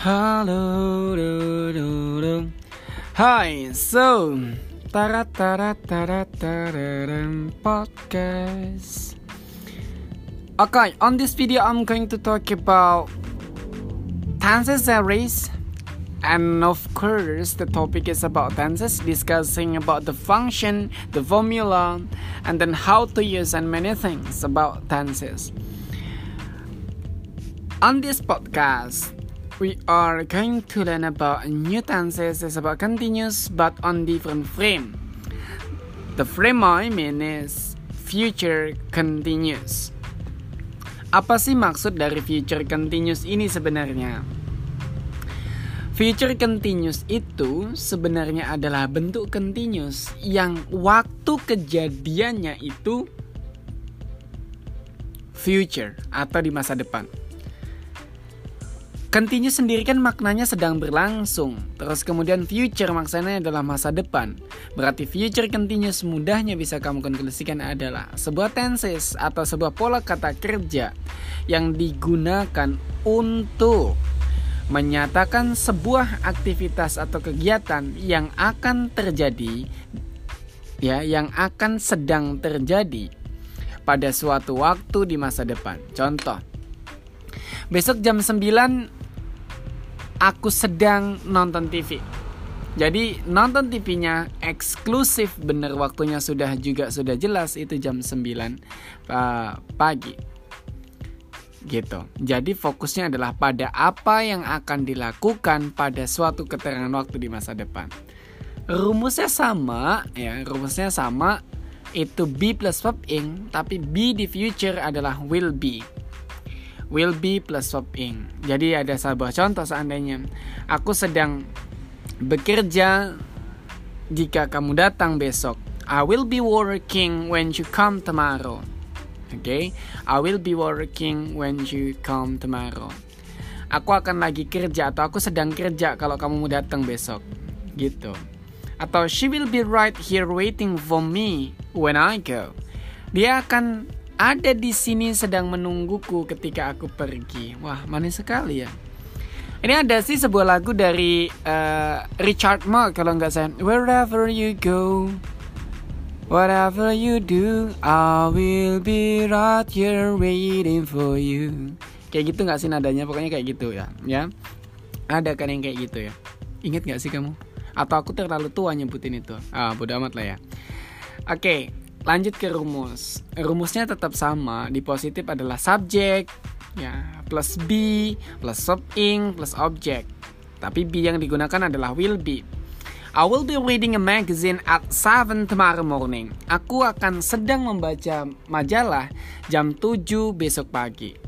Halo, do, do, do. Hi, so tara tara tara tara podcast. Okay, on this video, I'm going to talk about dances series, and of course, the topic is about dances, discussing about the function, the formula, and then how to use and many things about dances. On this podcast, we are going to learn about new tenses is about continuous but on different frame. The frame I mean is future continuous. Apa sih maksud dari future continuous ini sebenarnya? Future continuous itu sebenarnya adalah bentuk continuous yang waktu kejadiannya itu future atau di masa depan. Continuous sendiri kan maknanya sedang berlangsung. Terus kemudian future maksudnya adalah masa depan. Berarti future continuous mudahnya bisa kamu konklusikan adalah sebuah tenses atau sebuah pola kata kerja yang digunakan untuk menyatakan sebuah aktivitas atau kegiatan yang akan terjadi ya, yang akan sedang terjadi pada suatu waktu di masa depan. Contoh, besok jam 9 aku sedang nonton TV. Jadi nonton TV-nya eksklusif bener waktunya sudah juga sudah jelas itu jam 9 uh, pagi. Gitu. Jadi fokusnya adalah pada apa yang akan dilakukan pada suatu keterangan waktu di masa depan. Rumusnya sama ya, rumusnya sama itu be plus verb ing tapi be di future adalah will be will be plus verb ing. Jadi ada sebuah contoh seandainya aku sedang bekerja jika kamu datang besok. I will be working when you come tomorrow. Oke, okay? I will be working when you come tomorrow. Aku akan lagi kerja atau aku sedang kerja kalau kamu mau datang besok. Gitu. Atau she will be right here waiting for me when I go. Dia akan ada di sini sedang menungguku ketika aku pergi. Wah, manis sekali ya. Ini ada sih sebuah lagu dari uh, Richard Mark kalau nggak salah. Wherever you go, whatever you do, I will be right here waiting for you. Kayak gitu nggak sih nadanya? Pokoknya kayak gitu ya. Ya, ada kan yang kayak gitu ya. Ingat nggak sih kamu? Atau aku terlalu tua nyebutin itu? Ah, bodo amat lah ya. Oke, okay, lanjut ke rumus. Rumusnya tetap sama. Di positif adalah subjek, ya plus be plus sub ing plus object. Tapi be yang digunakan adalah will be. I will be reading a magazine at 7 tomorrow morning. Aku akan sedang membaca majalah jam 7 besok pagi.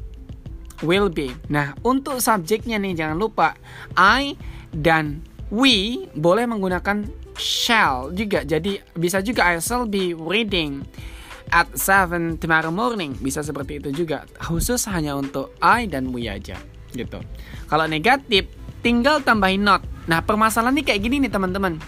Will be. Nah, untuk subjeknya nih jangan lupa I dan we boleh menggunakan shall juga. Jadi bisa juga I shall be reading at 7 tomorrow morning. Bisa seperti itu juga. Khusus hanya untuk I dan we aja gitu. Kalau negatif tinggal tambahin not. Nah, permasalahannya kayak gini nih teman-teman.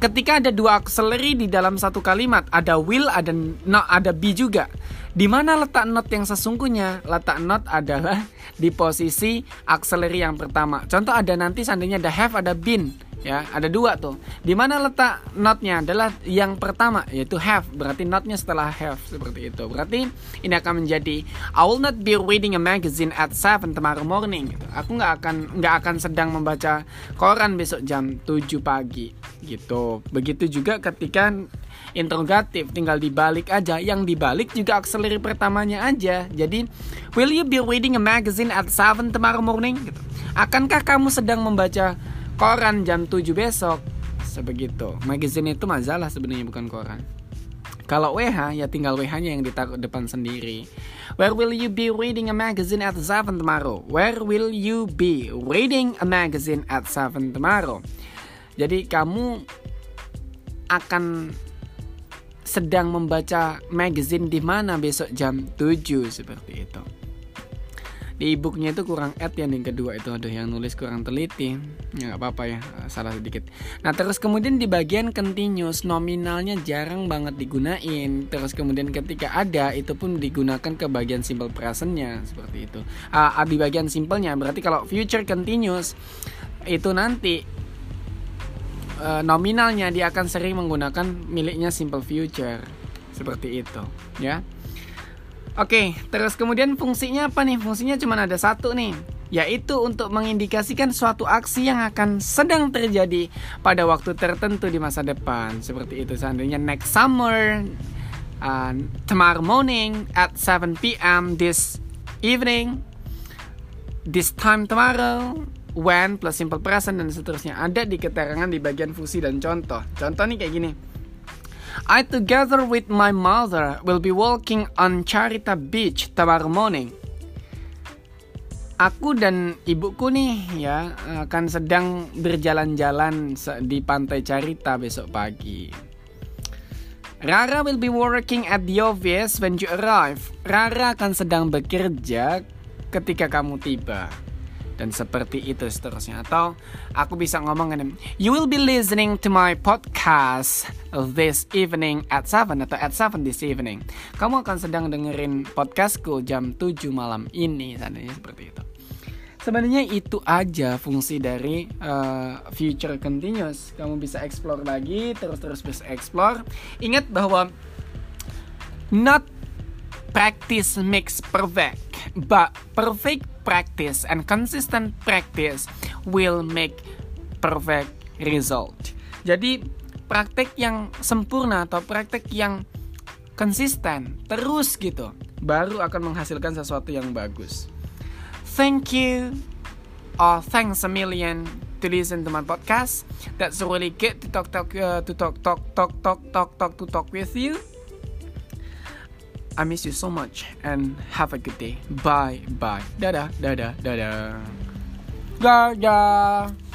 Ketika ada dua auxiliary di dalam satu kalimat, ada will, ada not, ada be juga. Di mana letak not yang sesungguhnya? Letak not adalah di posisi auxiliary yang pertama. Contoh ada nanti seandainya ada have, ada been ya ada dua tuh. Di mana letak notnya adalah yang pertama yaitu have. Berarti notnya setelah have seperti itu. Berarti ini akan menjadi I will not be reading a magazine at 7 tomorrow morning. Gitu. aku nggak akan nggak akan sedang membaca koran besok jam 7 pagi. Gitu. Begitu juga ketika interrogatif tinggal dibalik aja. Yang dibalik juga auxiliary pertamanya aja. Jadi will you be reading a magazine at 7 tomorrow morning? Gitu. Akankah kamu sedang membaca koran jam 7 besok sebegitu magazine itu majalah sebenarnya bukan koran kalau WH ya tinggal WH-nya yang ditaruh depan sendiri. Where will you be reading a magazine at 7 tomorrow? Where will you be reading a magazine at 7 tomorrow? Jadi kamu akan sedang membaca magazine di mana besok jam 7 seperti itu. Di ebooknya itu kurang add yang yang kedua itu. Aduh yang nulis kurang teliti. Ya nggak apa-apa ya salah sedikit. Nah terus kemudian di bagian continuous nominalnya jarang banget digunain. Terus kemudian ketika ada itu pun digunakan ke bagian simple presentnya seperti itu. Uh, di bagian simpelnya berarti kalau future continuous itu nanti uh, nominalnya dia akan sering menggunakan miliknya simple future. Seperti itu ya Oke, terus kemudian fungsinya apa nih? Fungsinya cuma ada satu nih, yaitu untuk mengindikasikan suatu aksi yang akan sedang terjadi pada waktu tertentu di masa depan. Seperti itu seandainya next summer, uh, tomorrow morning at 7 p.m. this evening, this time tomorrow, when plus simple present dan seterusnya ada di keterangan di bagian fungsi dan contoh. Contoh nih kayak gini. I together with my mother will be walking on Charita Beach tomorrow morning. Aku dan ibuku nih ya akan sedang berjalan-jalan di pantai Carita besok pagi. Rara will be working at the office when you arrive. Rara akan sedang bekerja ketika kamu tiba dan seperti itu seterusnya atau aku bisa ngomong you will be listening to my podcast this evening at 7 atau at 7 this evening kamu akan sedang dengerin podcastku jam 7 malam ini seandainya seperti itu Sebenarnya itu aja fungsi dari uh, future continuous. Kamu bisa explore lagi, terus-terus bisa explore. Ingat bahwa not practice makes perfect, but perfect practice and consistent practice will make perfect result. Jadi praktek yang sempurna atau praktek yang konsisten terus gitu baru akan menghasilkan sesuatu yang bagus. Thank you or thanks a million to listen to my podcast. That's really good to talk talk uh, to talk talk talk talk talk talk to talk with you. I miss you so much and have a good day. Bye bye. Dadah, dadah, dadah. Dadah.